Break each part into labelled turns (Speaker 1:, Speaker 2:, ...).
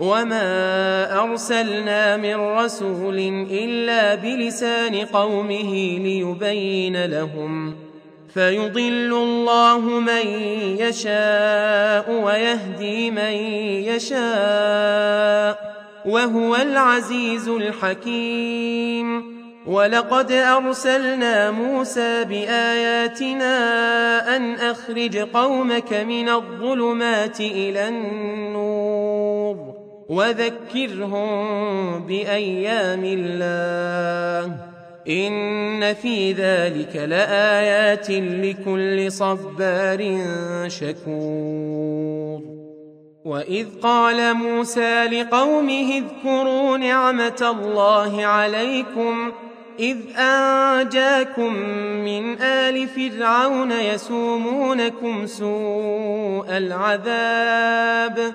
Speaker 1: وما ارسلنا من رسول الا بلسان قومه ليبين لهم فيضل الله من يشاء ويهدي من يشاء وهو العزيز الحكيم ولقد ارسلنا موسى باياتنا ان اخرج قومك من الظلمات إلى النور وذكرهم بأيام الله إن في ذلك لآيات لكل صبار شكور. وإذ قال موسى لقومه اذكروا نعمة الله عليكم إذ أنجاكم من آل فرعون يسومونكم سوء العذاب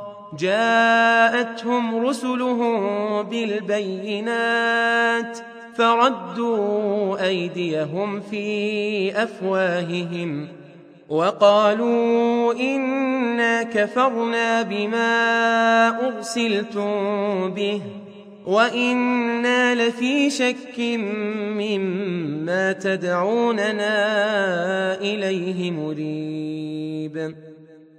Speaker 1: جاءتهم رسلهم بالبينات فردوا أيديهم في أفواههم وقالوا إنا كفرنا بما أرسلتم به وإنا لفي شك مما تدعوننا إليه مريب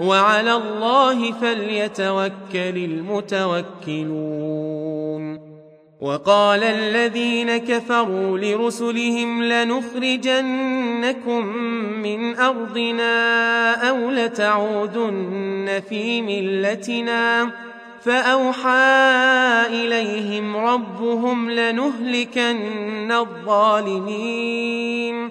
Speaker 1: وعلى الله فليتوكل المتوكلون. وقال الذين كفروا لرسلهم لنخرجنكم من أرضنا أو لتعودن في ملتنا. فأوحى إليهم ربهم لنهلكن الظالمين.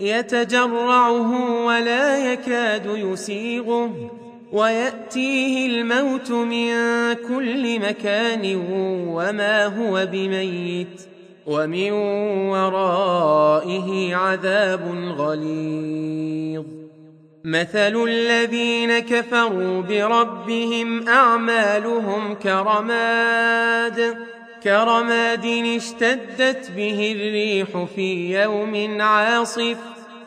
Speaker 1: يتجرعه ولا يكاد يسيغه ويأتيه الموت من كل مكان وما هو بميت ومن ورائه عذاب غليظ. مثل الذين كفروا بربهم أعمالهم كرماد كرماد اشتدت به الريح في يوم عاصف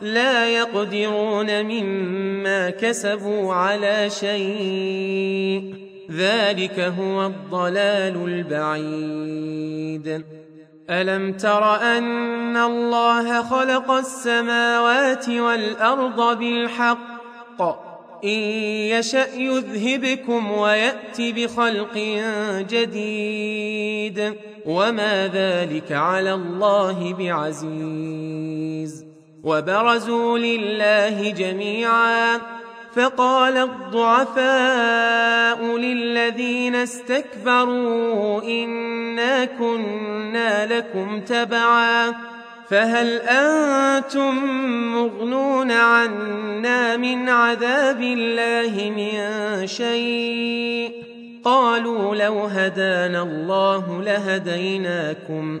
Speaker 1: لا يقدرون مما كسبوا على شيء. ذلك هو الضلال البعيد. ألم تر أن الله خلق السماوات والأرض بالحق؟ إن يشأ يذهبكم ويأت بخلق جديد. وما ذلك على الله بعزيز. وبرزوا لله جميعا. فقال الضعفاء للذين استكبروا انا كنا لكم تبعا. فهل أنتم مغنون عنا من عذاب الله من شيء؟ قالوا لو هدانا الله لهديناكم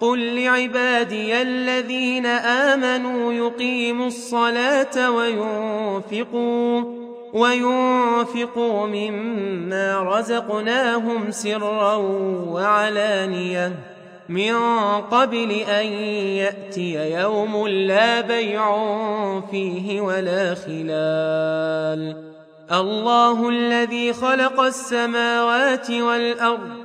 Speaker 1: قل لعبادي الذين امنوا يقيموا الصلاه وينفقوا وينفقوا مما رزقناهم سرا وعلانيه من قبل ان ياتي يوم لا بيع فيه ولا خلال. الله الذي خلق السماوات والارض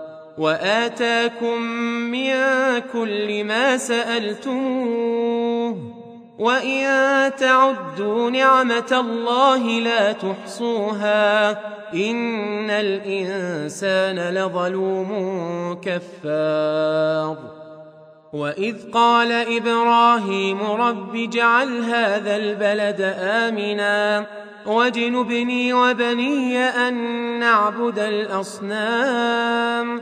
Speaker 1: وآتاكم من كل ما سألتموه وإن تعدوا نعمة الله لا تحصوها إن الإنسان لظلوم كفار وإذ قال إبراهيم رب اجعل هذا البلد آمنا واجنبني وبني أن نعبد الأصنام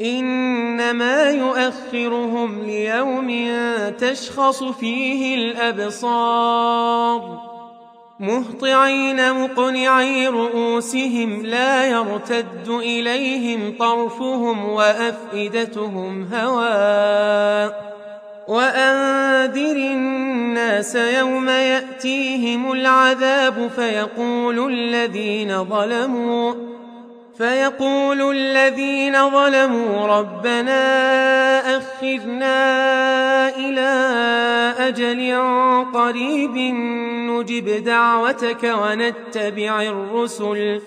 Speaker 1: إنما يؤخرهم ليوم تشخص فيه الأبصار. مهطعين مقنعي رؤوسهم لا يرتد إليهم طرفهم وأفئدتهم هواء وأنذر الناس يوم يأتيهم العذاب فيقول الذين ظلموا فيقول الذين ظلموا ربنا اخرنا إلى أجل قريب نجب دعوتك ونتبع الرسل.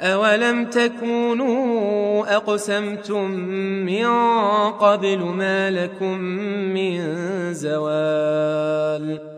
Speaker 1: أولم تكونوا أقسمتم من قبل ما لكم من زوال؟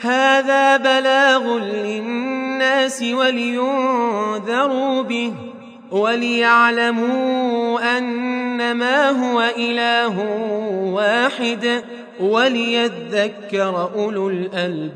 Speaker 1: هذا بلاغ للناس ولينذروا به وليعلموا أنما هو إله واحد وليذكر أولو الألباب.